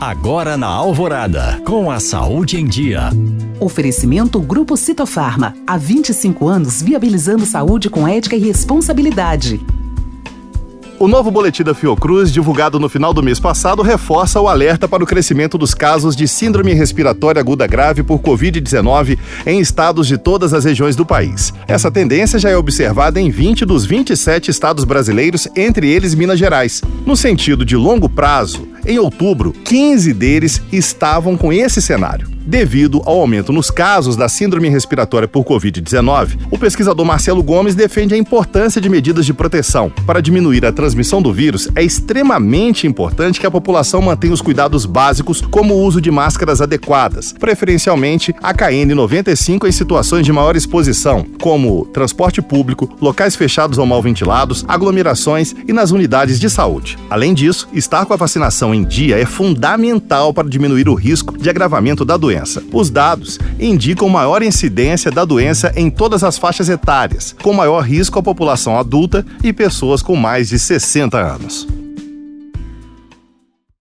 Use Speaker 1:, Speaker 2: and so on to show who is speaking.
Speaker 1: Agora na Alvorada, com a saúde em dia.
Speaker 2: Oferecimento Grupo Citofarma. Há 25 anos viabilizando saúde com ética e responsabilidade.
Speaker 3: O novo boletim da Fiocruz, divulgado no final do mês passado, reforça o alerta para o crescimento dos casos de síndrome respiratória aguda grave por Covid-19 em estados de todas as regiões do país. Essa tendência já é observada em 20 dos 27 estados brasileiros, entre eles Minas Gerais. No sentido de longo prazo, em outubro, 15 deles estavam com esse cenário. Devido ao aumento nos casos da síndrome respiratória por Covid-19, o pesquisador Marcelo Gomes defende a importância de medidas de proteção. Para diminuir a transmissão do vírus, é extremamente importante que a população mantenha os cuidados básicos, como o uso de máscaras adequadas, preferencialmente a KN95 em situações de maior exposição, como transporte público, locais fechados ou mal ventilados, aglomerações e nas unidades de saúde. Além disso, estar com a vacinação em dia é fundamental para diminuir o risco de agravamento da doença. Os dados indicam maior incidência da doença em todas as faixas etárias, com maior risco a população adulta e pessoas com mais de 60 anos.